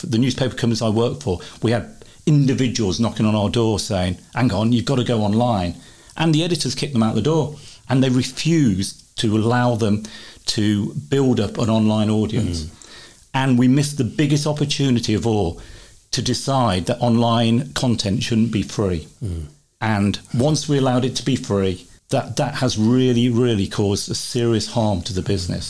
The newspaper companies I work for, we had individuals knocking on our door saying, hang on, you've got to go online. And the editors kicked them out the door and they refused to allow them to build up an online audience. Mm. And we missed the biggest opportunity of all to decide that online content shouldn't be free. Mm. And once we allowed it to be free, that, that has really, really caused a serious harm to the business.